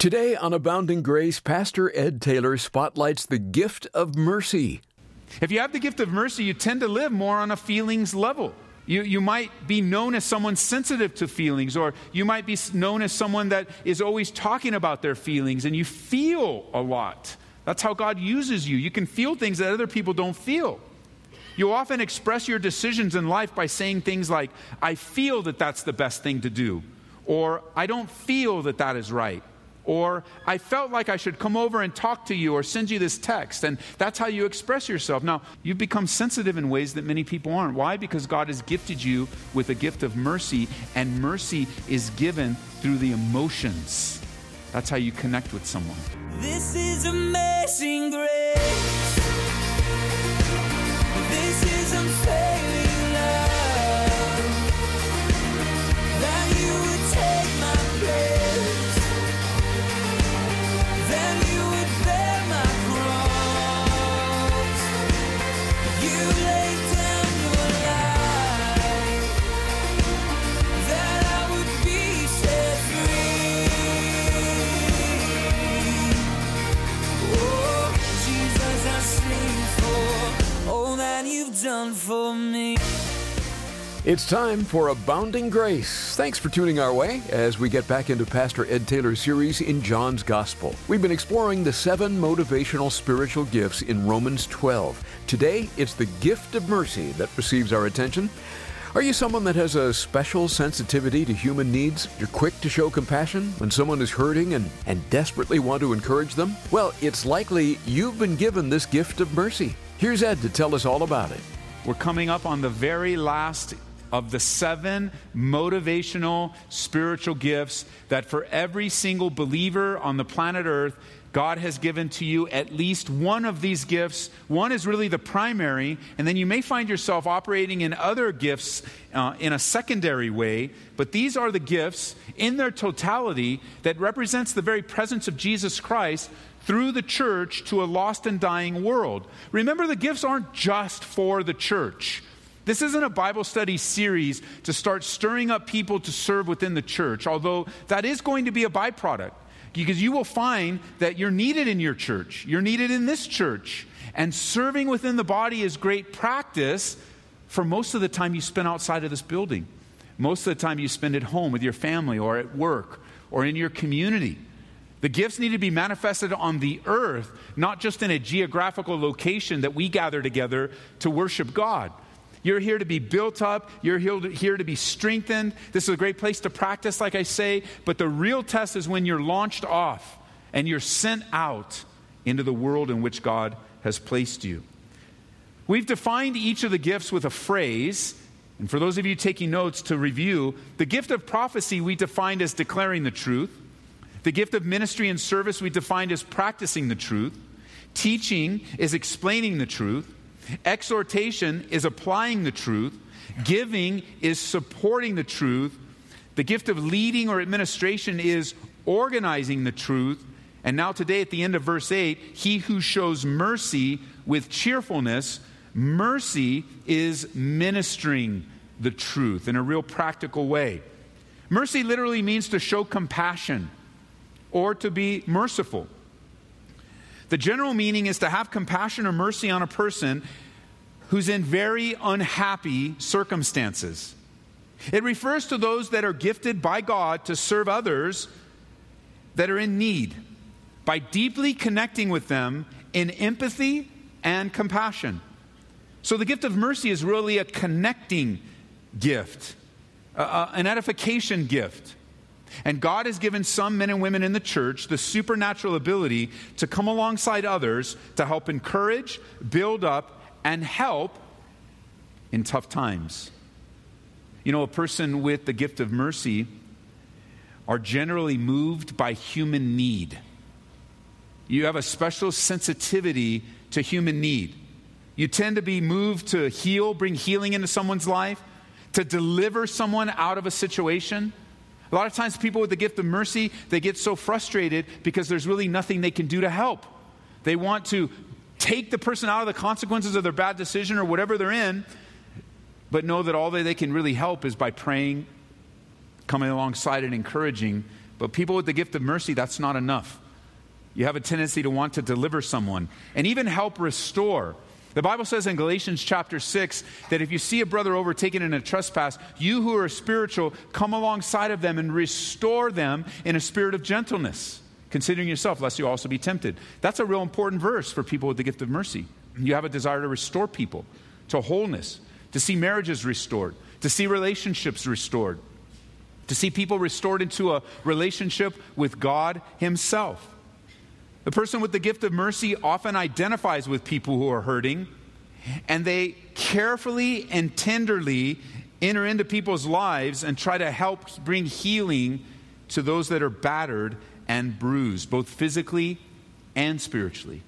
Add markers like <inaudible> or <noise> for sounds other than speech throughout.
Today on Abounding Grace, Pastor Ed Taylor spotlights the gift of mercy. If you have the gift of mercy, you tend to live more on a feelings level. You, you might be known as someone sensitive to feelings, or you might be known as someone that is always talking about their feelings, and you feel a lot. That's how God uses you. You can feel things that other people don't feel. You often express your decisions in life by saying things like, I feel that that's the best thing to do, or I don't feel that that is right. Or I felt like I should come over and talk to you or send you this text. And that's how you express yourself. Now, you've become sensitive in ways that many people aren't. Why? Because God has gifted you with a gift of mercy, and mercy is given through the emotions. That's how you connect with someone. This is amazing grace. It's time for Abounding Grace. Thanks for tuning our way as we get back into Pastor Ed Taylor's series in John's Gospel. We've been exploring the seven motivational spiritual gifts in Romans 12. Today, it's the gift of mercy that receives our attention. Are you someone that has a special sensitivity to human needs? You're quick to show compassion when someone is hurting and, and desperately want to encourage them? Well, it's likely you've been given this gift of mercy. Here's Ed to tell us all about it. We're coming up on the very last of the seven motivational spiritual gifts that for every single believer on the planet Earth, God has given to you at least one of these gifts. One is really the primary, and then you may find yourself operating in other gifts uh, in a secondary way. But these are the gifts in their totality that represents the very presence of Jesus Christ through the church to a lost and dying world. Remember, the gifts aren't just for the church. This isn't a Bible study series to start stirring up people to serve within the church, although that is going to be a byproduct. Because you will find that you're needed in your church, you're needed in this church. And serving within the body is great practice for most of the time you spend outside of this building. Most of the time you spend at home with your family or at work or in your community. The gifts need to be manifested on the earth, not just in a geographical location that we gather together to worship God. You're here to be built up. You're here to be strengthened. This is a great place to practice, like I say. But the real test is when you're launched off and you're sent out into the world in which God has placed you. We've defined each of the gifts with a phrase. And for those of you taking notes to review, the gift of prophecy we defined as declaring the truth. The gift of ministry and service we defined as practicing the truth. Teaching is explaining the truth. Exhortation is applying the truth. Giving is supporting the truth. The gift of leading or administration is organizing the truth. And now, today, at the end of verse 8, he who shows mercy with cheerfulness, mercy is ministering the truth in a real practical way. Mercy literally means to show compassion or to be merciful. The general meaning is to have compassion or mercy on a person who's in very unhappy circumstances. It refers to those that are gifted by God to serve others that are in need by deeply connecting with them in empathy and compassion. So, the gift of mercy is really a connecting gift, uh, an edification gift. And God has given some men and women in the church the supernatural ability to come alongside others to help encourage, build up, and help in tough times. You know, a person with the gift of mercy are generally moved by human need. You have a special sensitivity to human need. You tend to be moved to heal, bring healing into someone's life, to deliver someone out of a situation. A lot of times, people with the gift of mercy, they get so frustrated because there's really nothing they can do to help. They want to take the person out of the consequences of their bad decision or whatever they're in, but know that all they can really help is by praying, coming alongside and encouraging, But people with the gift of mercy, that's not enough. You have a tendency to want to deliver someone and even help restore. The Bible says in Galatians chapter 6 that if you see a brother overtaken in a trespass, you who are spiritual come alongside of them and restore them in a spirit of gentleness, considering yourself, lest you also be tempted. That's a real important verse for people with the gift of mercy. You have a desire to restore people to wholeness, to see marriages restored, to see relationships restored, to see people restored into a relationship with God Himself. The person with the gift of mercy often identifies with people who are hurting, and they carefully and tenderly enter into people's lives and try to help bring healing to those that are battered and bruised, both physically and spiritually.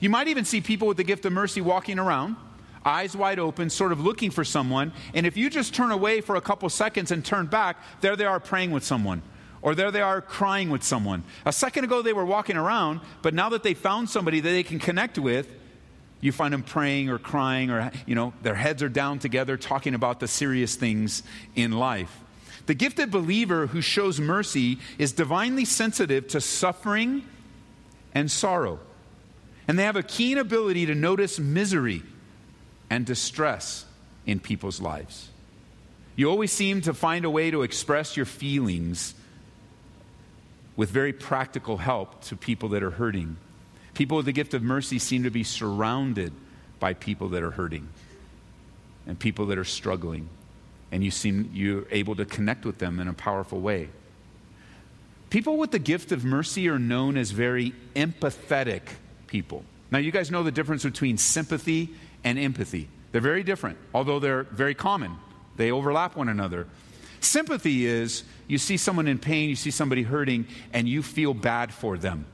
You might even see people with the gift of mercy walking around, eyes wide open, sort of looking for someone, and if you just turn away for a couple seconds and turn back, there they are praying with someone or there they are crying with someone. A second ago they were walking around, but now that they found somebody that they can connect with, you find them praying or crying or, you know, their heads are down together talking about the serious things in life. The gifted believer who shows mercy is divinely sensitive to suffering and sorrow. And they have a keen ability to notice misery and distress in people's lives. You always seem to find a way to express your feelings with very practical help to people that are hurting. People with the gift of mercy seem to be surrounded by people that are hurting and people that are struggling. And you seem you're able to connect with them in a powerful way. People with the gift of mercy are known as very empathetic people. Now, you guys know the difference between sympathy and empathy. They're very different, although they're very common. They overlap one another. Sympathy is you see someone in pain, you see somebody hurting, and you feel bad for them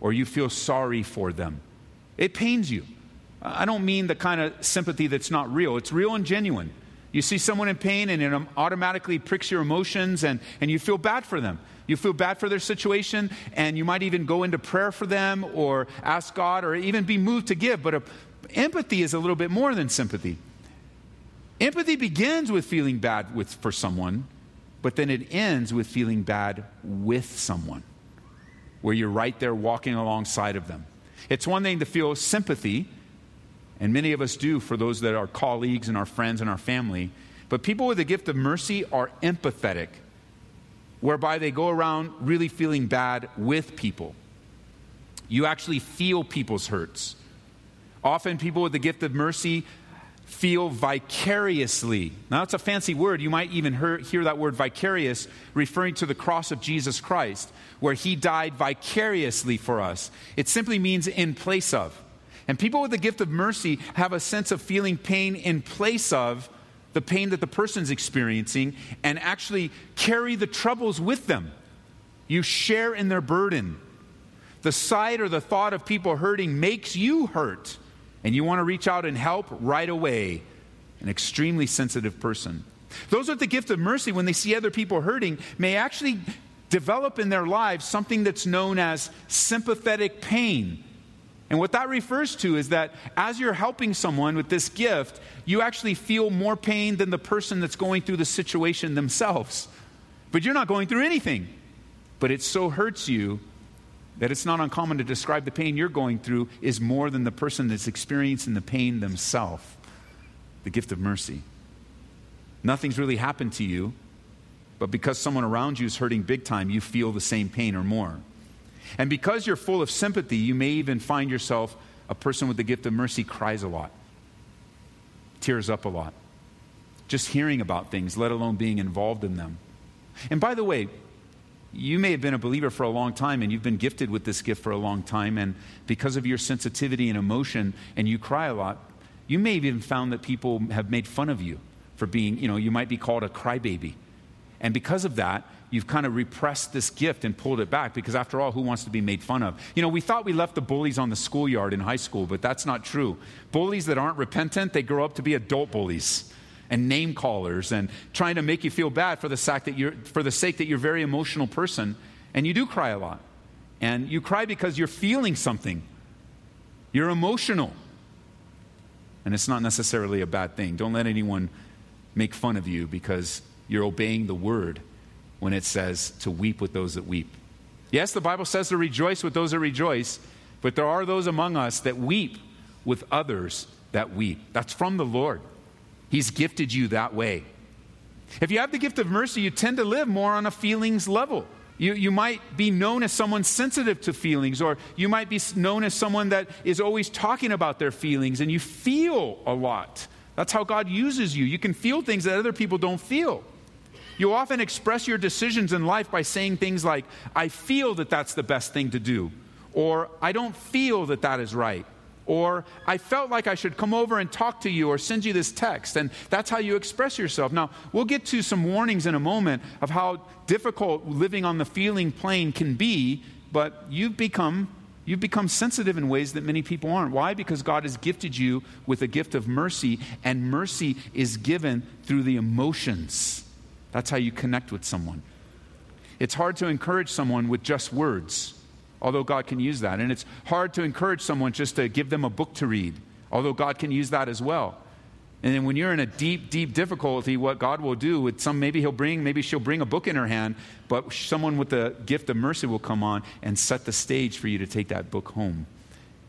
or you feel sorry for them. It pains you. I don't mean the kind of sympathy that's not real, it's real and genuine. You see someone in pain and it automatically pricks your emotions and, and you feel bad for them. You feel bad for their situation and you might even go into prayer for them or ask God or even be moved to give. But a, empathy is a little bit more than sympathy. Empathy begins with feeling bad with, for someone, but then it ends with feeling bad with someone, where you're right there walking alongside of them. It's one thing to feel sympathy, and many of us do for those that are colleagues and our friends and our family, but people with the gift of mercy are empathetic, whereby they go around really feeling bad with people. You actually feel people's hurts. Often, people with the gift of mercy feel vicariously. Now, that's a fancy word. You might even hear, hear, that word vicarious referring to the cross of Jesus Christ, where he died vicariously for us. It simply means in place of. And people with the gift of mercy have a sense of feeling pain in place of the pain that the person's experiencing and actually carry the troubles with them. You share in their burden. The sight or the thought of people hurting makes you hurt and you want to reach out and help right away, an extremely sensitive person. Those with the gift of mercy, when they see other people hurting, may actually develop in their lives something that's known as sympathetic pain. And what that refers to is that as you're helping someone with this gift, you actually feel more pain than the person that's going through the situation themselves. But you're not going through anything. But it so hurts you that it's not uncommon to describe the pain you're going through is more than the person that's experiencing the pain themselves. The gift of mercy. Nothing's really happened to you, but because someone around you is hurting big time, you feel the same pain or more. And because you're full of sympathy, you may even find yourself a person with the gift of mercy cries a lot, tears up a lot, just hearing about things, let alone being involved in them. And by the way, you may have been a believer for a long time and you've been gifted with this gift for a long time, and because of your sensitivity and emotion, and you cry a lot, you may have even found that people have made fun of you for being, you know, you might be called a crybaby. And because of that, you've kind of repressed this gift and pulled it back because, after all, who wants to be made fun of? You know, we thought we left the bullies on the schoolyard in high school, but that's not true. Bullies that aren't repentant, they grow up to be adult bullies and name callers and trying to make you feel bad for the, sake that you're, for the sake that you're a very emotional person. And you do cry a lot. And you cry because you're feeling something. You're emotional. And it's not necessarily a bad thing. Don't let anyone make fun of you because you're obeying the word when it says to weep with those that weep. Yes, the Bible says to rejoice with those that rejoice, but there are those among us that weep with others that weep. That's from the Lord. He's gifted you that way. If you have the gift of mercy, you tend to live more on a feelings level. You, you might be known as someone sensitive to feelings, or you might be known as someone that is always talking about their feelings and you feel a lot. That's how God uses you. You can feel things that other people don't feel. You often express your decisions in life by saying things like, I feel that that's the best thing to do, or I don't feel that that is right, or I felt like I should come over and talk to you or send you this text. And that's how you express yourself. Now, we'll get to some warnings in a moment of how difficult living on the feeling plane can be, but you've become. You've become sensitive in ways that many people aren't. Why? Because God has gifted you with a gift of mercy, and mercy is given through the emotions. That's how you connect with someone. It's hard to encourage someone with just words although God can use that. And it's hard to encourage someone just to give them a book to read, although God can use that as well. And then when you're in a deep, deep difficulty, what God will do with some, maybe He'll bring, maybe she'll bring a book in her hand, but someone with the gift of mercy will come on and set the stage for you to take that book home.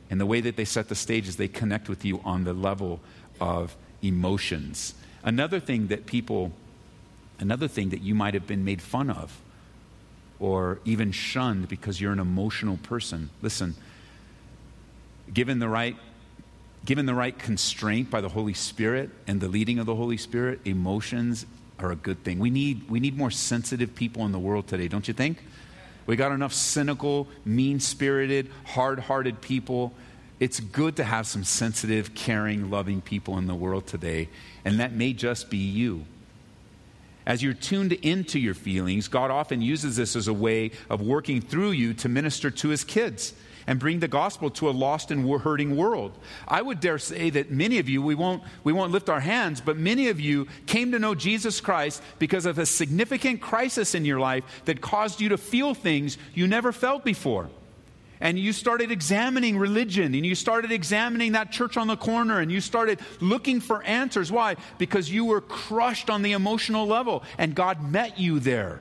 And the way that they set the stage is they connect with you on the level of emotions. Another thing that people, another thing that you might have been made fun of or even shunned because you're an emotional person. Listen, given the right given the right constraint by the Holy Spirit and the leading of the Holy Spirit, emotions are a good thing. We need we need more sensitive people in the world today, don't you think? We got enough cynical, mean-spirited, hard-hearted people. It's good to have some sensitive, caring, loving people in the world today, and that may just be you. As you're tuned into your feelings, God often uses this as a way of working through you to minister to his kids and bring the gospel to a lost and hurting world. I would dare say that many of you, we won't, we won't lift our hands, but many of you came to know Jesus Christ because of a significant crisis in your life that caused you to feel things you never felt before and you started examining religion and you started examining that church on the corner and you started looking for answers. Why? Because you were crushed on the emotional level and God met you there.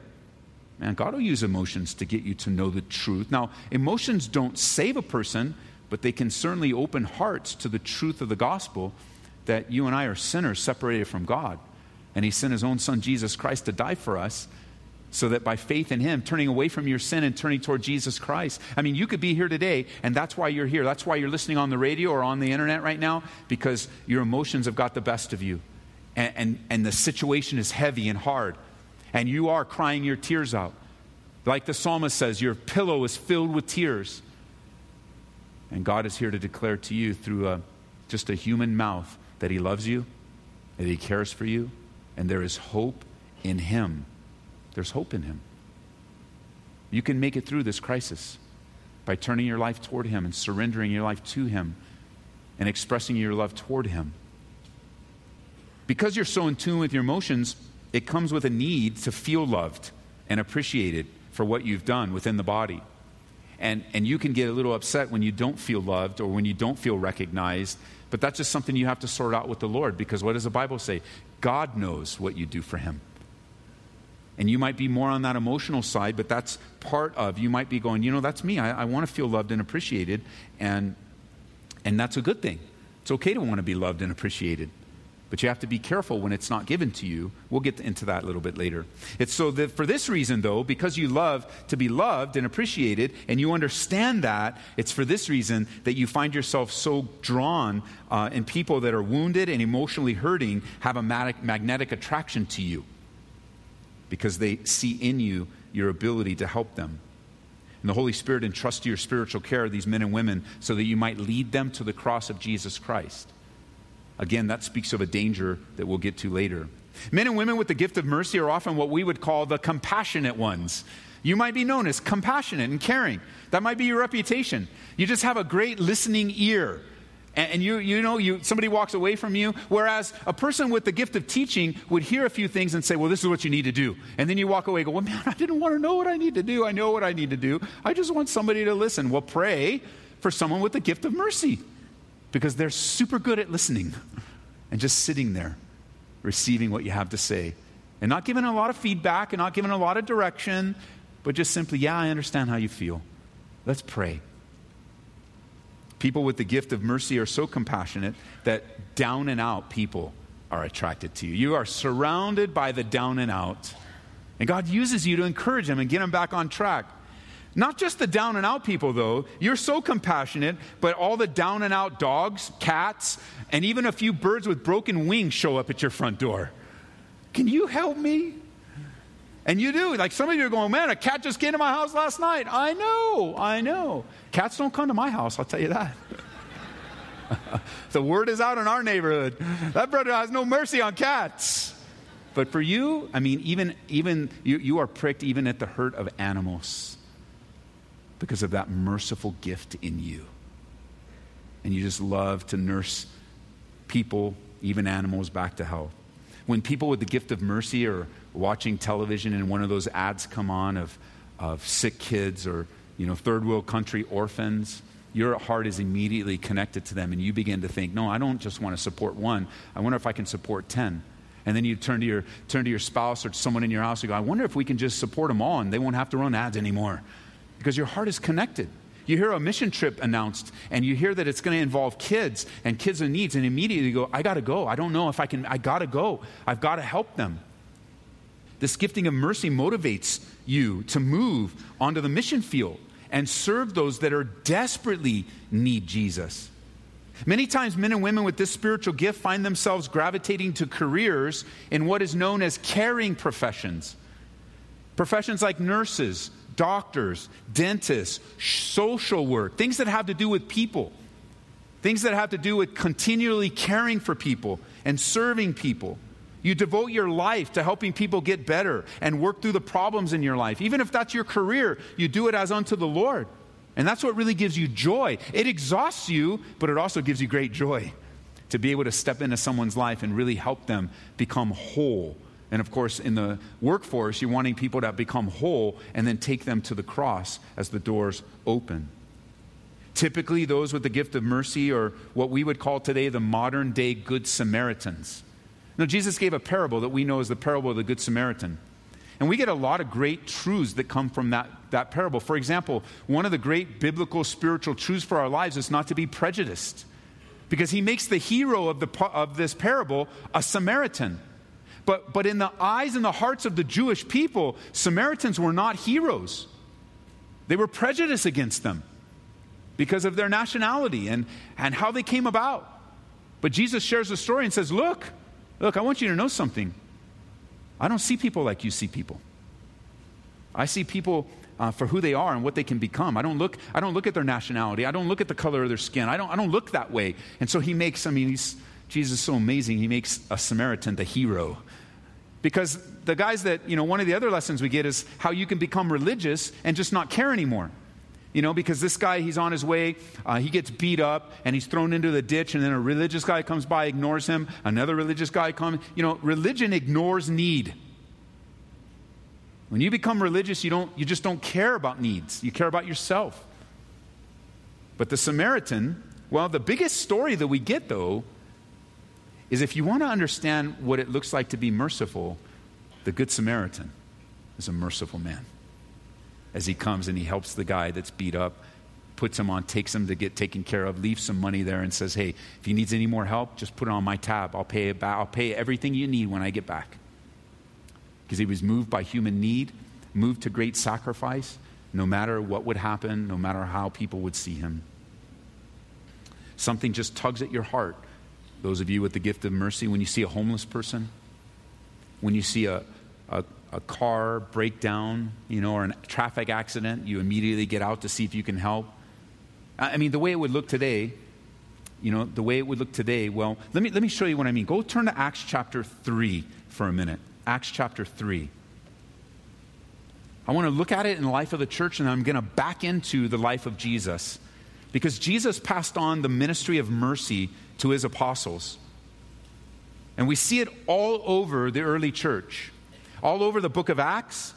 Man, God will use emotions to get you to know the truth. Now, emotions don't save a person, but they can certainly open hearts to the truth of the gospel that you and I are sinners separated from God. And He sent His own Son, Jesus Christ, to die for us so that by faith in Him, turning away from your sin and turning toward Jesus Christ. I mean, you could be here today, and that's why you're here. That's why you're listening on the radio or on the internet right now, because your emotions have got the best of you. And, and, and the situation is heavy and hard, and you are crying your tears out. Like the psalmist says, your pillow is filled with tears. And God is here to declare to you through a, just a human mouth that He loves you, that He cares for you, and there is hope in Him there's hope in Him. You can make it through this crisis by turning your life toward Him and surrendering your life to Him and expressing your love toward Him. Because you're so in tune with your emotions, it comes with a need to feel loved and appreciated for what you've done within the body. And, and you can get a little upset when you don't feel loved or when you don't feel recognized, but that's just something you have to sort out with the Lord because what does the Bible say? God knows what you do for Him. And you might be more on that emotional side, but that's part of, you might be going, you know, that's me. I, I want to feel loved and appreciated. And, and that's a good thing. It's okay to want to be loved and appreciated. But you have to be careful when it's not given to you. We'll get into that a little bit later. It's so that for this reason, though, because you love to be loved and appreciated, and you understand that, it's for this reason that you find yourself so drawn, uh, and people that are wounded and emotionally hurting have a magnetic attraction to you because they see in you your ability to help them. And the Holy Spirit entrusts to your spiritual care these men and women so that you might lead them to the cross of Jesus Christ. Again, that speaks of a danger that we'll get to later. Men and women with the gift of mercy are often what we would call the compassionate ones. You might be known as compassionate and caring. That might be your reputation. You just have a great listening ear. And, you, you know, you, somebody walks away from you, whereas a person with the gift of teaching would hear a few things and say, Well, this is what you need to do. And then you walk away go, Well, man, I didn't want to know what I need to do. I know what I need to do. I just want somebody to listen. Well, pray for someone with the gift of mercy because they're super good at listening and just sitting there, receiving what you have to say And not giving a lot of feedback and not giving a lot of direction, but just simply, yeah, I understand how you feel. Let's pray. People with the gift of mercy are so compassionate that down and out people are attracted to you. You are surrounded by the down and out. And God uses you to encourage them and get them back on track. Not just the down and out people, though. You're so compassionate, but all the down and out dogs, cats, and even a few birds with broken wings show up at your front door. Can you help me? And you do. Like some of you are going, man, a cat just came to my house last night. I know, I know. Cats don't come to my house, I'll tell you that. <laughs> the word is out in our neighborhood. That brother has no mercy on cats. But for you, I mean, even, even you, you are pricked even at the hurt of animals because of that merciful gift in you. And you just love to nurse people, even animals, back to health. When people with the gift of mercy are watching television and one of those ads come on of, of sick kids or you know third world country orphans your heart is immediately connected to them and you begin to think no i don't just want to support one. I wonder if i can support 10 and then you turn to your turn to your spouse or someone in your house and go i wonder if we can just support them all and they won't have to run ads anymore. Because your heart is connected you hear a mission trip announced and you hear that it's going to involve kids and kids in needs and immediately you go i got to go i don't know if i can i got to go i've got to help them this gifting of mercy motivates you to move onto the mission field and serve those that are desperately need Jesus. Many times, men and women with this spiritual gift find themselves gravitating to careers in what is known as caring professions. Professions like nurses, doctors, dentists, social work, things that have to do with people, things that have to do with continually caring for people and serving people. You devote your life to helping people get better and work through the problems in your life. Even if that's your career, you do it as unto the Lord. And that's what really gives you joy. It exhausts you, but it also gives you great joy to be able to step into someone's life and really help them become whole. And of course, in the workforce, you're wanting people to become whole and then take them to the cross as the doors open. Typically, those with the gift of mercy are what we would call today the modern day Good Samaritans. Now, Jesus gave a parable that we know as the parable of the Good Samaritan. And we get a lot of great truths that come from that, that parable. For example, one of the great biblical spiritual truths for our lives is not to be prejudiced. Because he makes the hero of, the, of this parable a Samaritan. But, but in the eyes and the hearts of the Jewish people, Samaritans were not heroes. They were prejudiced against them because of their nationality and, and how they came about. But Jesus shares the story and says, Look, Look, I want you to know something. I don't see people like you see people. I see people uh, for who they are and what they can become. I don't look. I don't look at their nationality. I don't look at the color of their skin. I don't. I don't look that way. And so he makes. I mean, he's, Jesus is so amazing. He makes a Samaritan the hero. Because the guys that you know, one of the other lessons we get is how you can become religious and just not care anymore. You know, because this guy, he's on his way, uh, he gets beat up, and he's thrown into the ditch, and then a religious guy comes by, ignores him. Another religious guy comes. You know, religion ignores need. When you become religious, you, don't, you just don't care about needs, you care about yourself. But the Samaritan, well, the biggest story that we get, though, is if you want to understand what it looks like to be merciful, the Good Samaritan is a merciful man as he comes and he helps the guy that's beat up, puts him on, takes him to get taken care of, leaves some money there, and says, Hey, if he needs any more help, just put it on my tab. I'll pay it back. I'll pay everything you need when I get back. Because he was moved by human need, moved to great sacrifice, no matter what would happen, no matter how people would see him. Something just tugs at your heart. Those of you with the gift of mercy, when you see a homeless person, when you see a, a, a car breakdown, you know, or a traffic accident, you immediately get out to see if you can help. I mean, the way it would look today, you know, the way it would look today, well, let me, let me show you what I mean. Go turn to Acts chapter 3 for a minute. Acts chapter 3. I want to look at it in the life of the church, and I'm going to back into the life of Jesus. Because Jesus passed on the ministry of mercy to his apostles. And we see it all over the early church all over the book of Acts.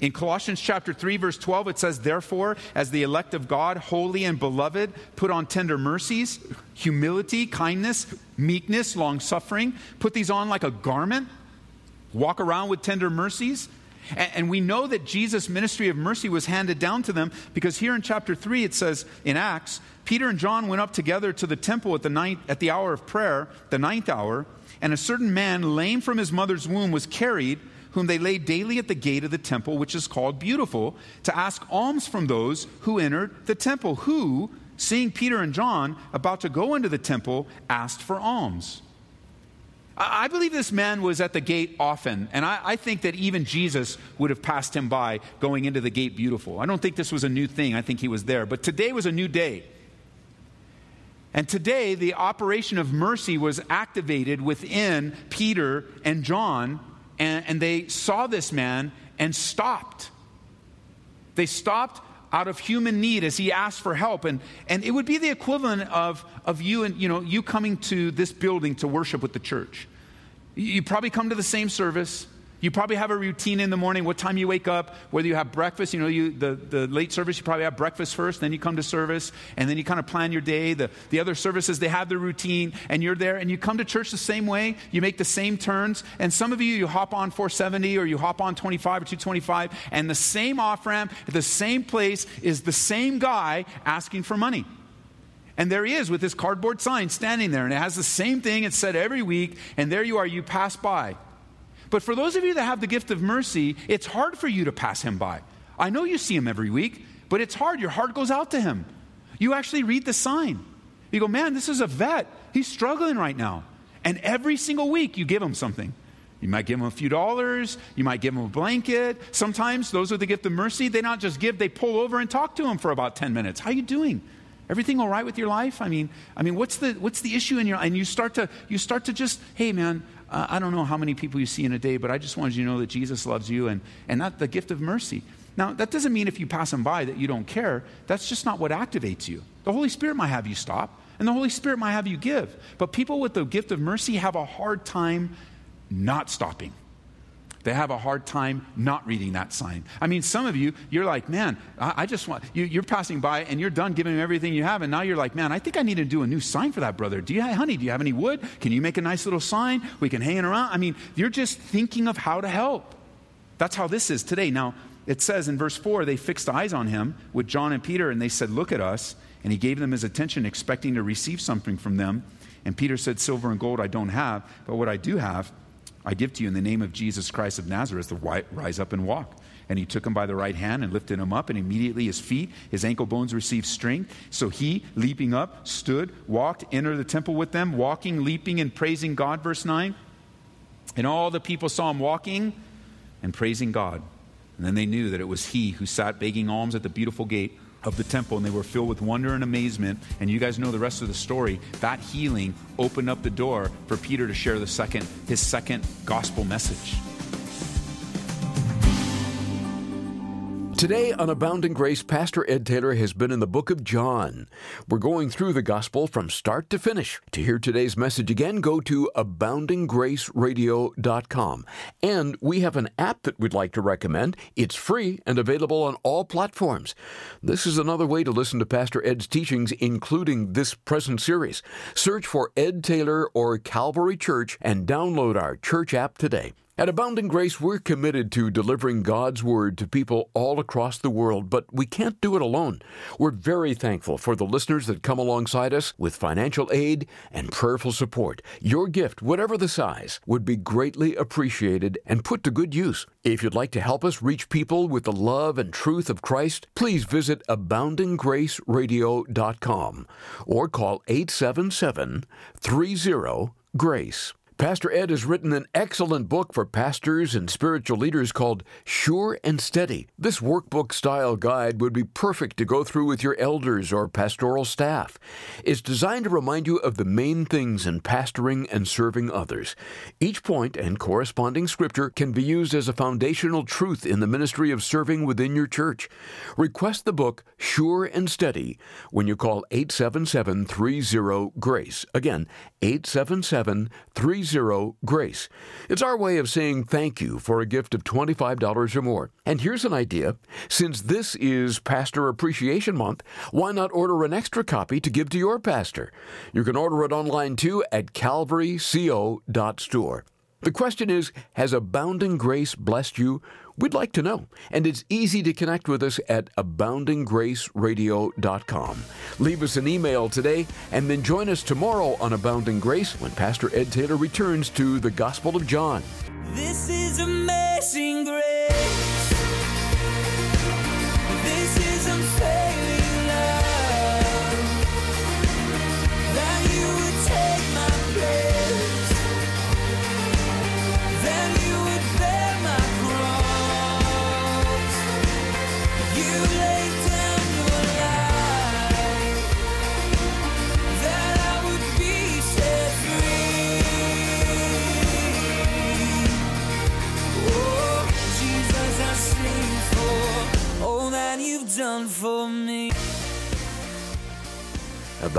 In Colossians chapter 3 verse 12 it says therefore as the elect of God holy and beloved put on tender mercies humility kindness meekness long suffering put these on like a garment walk around with tender mercies. And, we know that Jesus' ministry of mercy was handed down to them because here in chapter 3 it says in Acts, Peter and John went up together to the temple at the, ninth, at the hour of prayer, the ninth hour, and a certain man, lame from his mother's womb, was carried, whom they laid daily at the gate of the temple, which is called Beautiful, to ask alms from those who entered the temple, who, seeing Peter and John about to go into the temple, asked for alms. I believe this man was at the gate often, and I, I, think that even Jesus would have passed him by going into the gate beautiful. I don't think this was a new thing, I think he was there. But today was a new day. And today, the operation of mercy was activated within Peter and John, and, and they saw this man and stopped. They stopped out of human need as he asked for help. And, and it would be the equivalent of, of you and you know you coming to this building to worship with the church. You probably come to the same service. You probably have a routine in the morning, what time you wake up, whether you have breakfast. You know, you, the, the late service, you probably have breakfast first, then you come to service, and then you kind of plan your day. The, the other services, they have their routine, and you're there, and you come to church the same way. You make the same turns. And some of you, you hop on 470 or you hop on 25 or 225, and the same off ramp the same place is the same guy asking for money. And there he is with this cardboard sign standing there, and it has the same thing. It's said every week, and there you are, you pass by. But for those of you that have the gift of mercy, it's hard for you to pass him by. I know you see him every week, but it's hard. Your heart goes out to him. You actually read the sign. You go, man, this is a vet. He's struggling right now. And every single week, you give him something. You might give him a few dollars. You might give him a blanket. Sometimes those are the gift of mercy. They not just give, they pull over and talk to him for about 10 minutes. How you doing? Everything all right with your life? I mean, I mean, what's the what's the issue in your? And you start to you start to just, hey man, uh, I don't know how many people you see in a day, but I just wanted you to know that Jesus loves you and, and not the gift of mercy. Now, that doesn't mean if you pass them by that you don't care. That's just not what activates you. The Holy Spirit might have you stop, and the Holy Spirit might have you give. But people with the gift of mercy have a hard time not stopping. They have a hard time not reading that sign. I mean, some of you, you're like, man, I, I just want, you, are passing by and you're done giving him everything you have. And now you're like, man, I think I need to do a new sign for that brother. Do you, honey, do you have any wood? Can you make a nice little sign? We can hang it around. I mean, you're just thinking of how to help. That's how this is today. Now, it says in verse 4 they fixed eyes on him with John and Peter and they said, Look at us. And he gave them his attention, expecting to receive something from them. And Peter said, Silver and gold I don't have, but what I do have, I give to you in the name of Jesus Christ of Nazareth to rise up and walk. And he took him by the right hand and lifted him up, and immediately his feet, his ankle bones received strength. So he, leaping up, stood, walked, entered the temple with them, walking, leaping, and praising God. Verse 9. And all the people saw him walking and praising God. And then they knew that it was he who sat begging alms at the beautiful gate of the temple and they were filled with wonder and amazement. And you guys know the rest of the story. That healing opened up the door for Peter to share the second, his second gospel message. Today on Abounding Grace, Pastor Ed Taylor has been in the book of John. We're going through the gospel from start to finish. To hear today's message again, go to aboundinggraceradio.com. And we have an app that we'd like to recommend. It's free and available on all platforms. This is another way to listen to Pastor Ed's teachings, including this present series. Search for Ed Taylor or Calvary Church and download our church app today. At Abounding Grace, we're committed to delivering God's Word to people all across the world, but we can't do it alone. We're very thankful for the listeners that come alongside us with financial aid and prayerful support. Your gift, whatever the size, would be greatly appreciated and put to good use. If you'd like to help us reach people with the love and truth of Christ, please visit aboundinggraceradio.com or call 877 30 GRACE. Pastor Ed has written an excellent book for pastors and spiritual leaders called Sure and Steady. This workbook style guide would be perfect to go through with your elders or pastoral staff. It's designed to remind you of the main things in pastoring and serving others. Each point and corresponding scripture can be used as a foundational truth in the ministry of serving within your church. Request the book Sure and Steady when you call 877 30 GRACE. Again, 877 30 GRACE. It's our way of saying thank you for a gift of $25 or more. And here's an idea. Since this is Pastor Appreciation Month, why not order an extra copy to give to your pastor? You can order it online too at calvaryco.store. The question is Has Abounding Grace blessed you? We'd like to know, and it's easy to connect with us at aboundinggraceradio.com. Leave us an email today, and then join us tomorrow on Abounding Grace when Pastor Ed Taylor returns to the Gospel of John. This is amazing grace.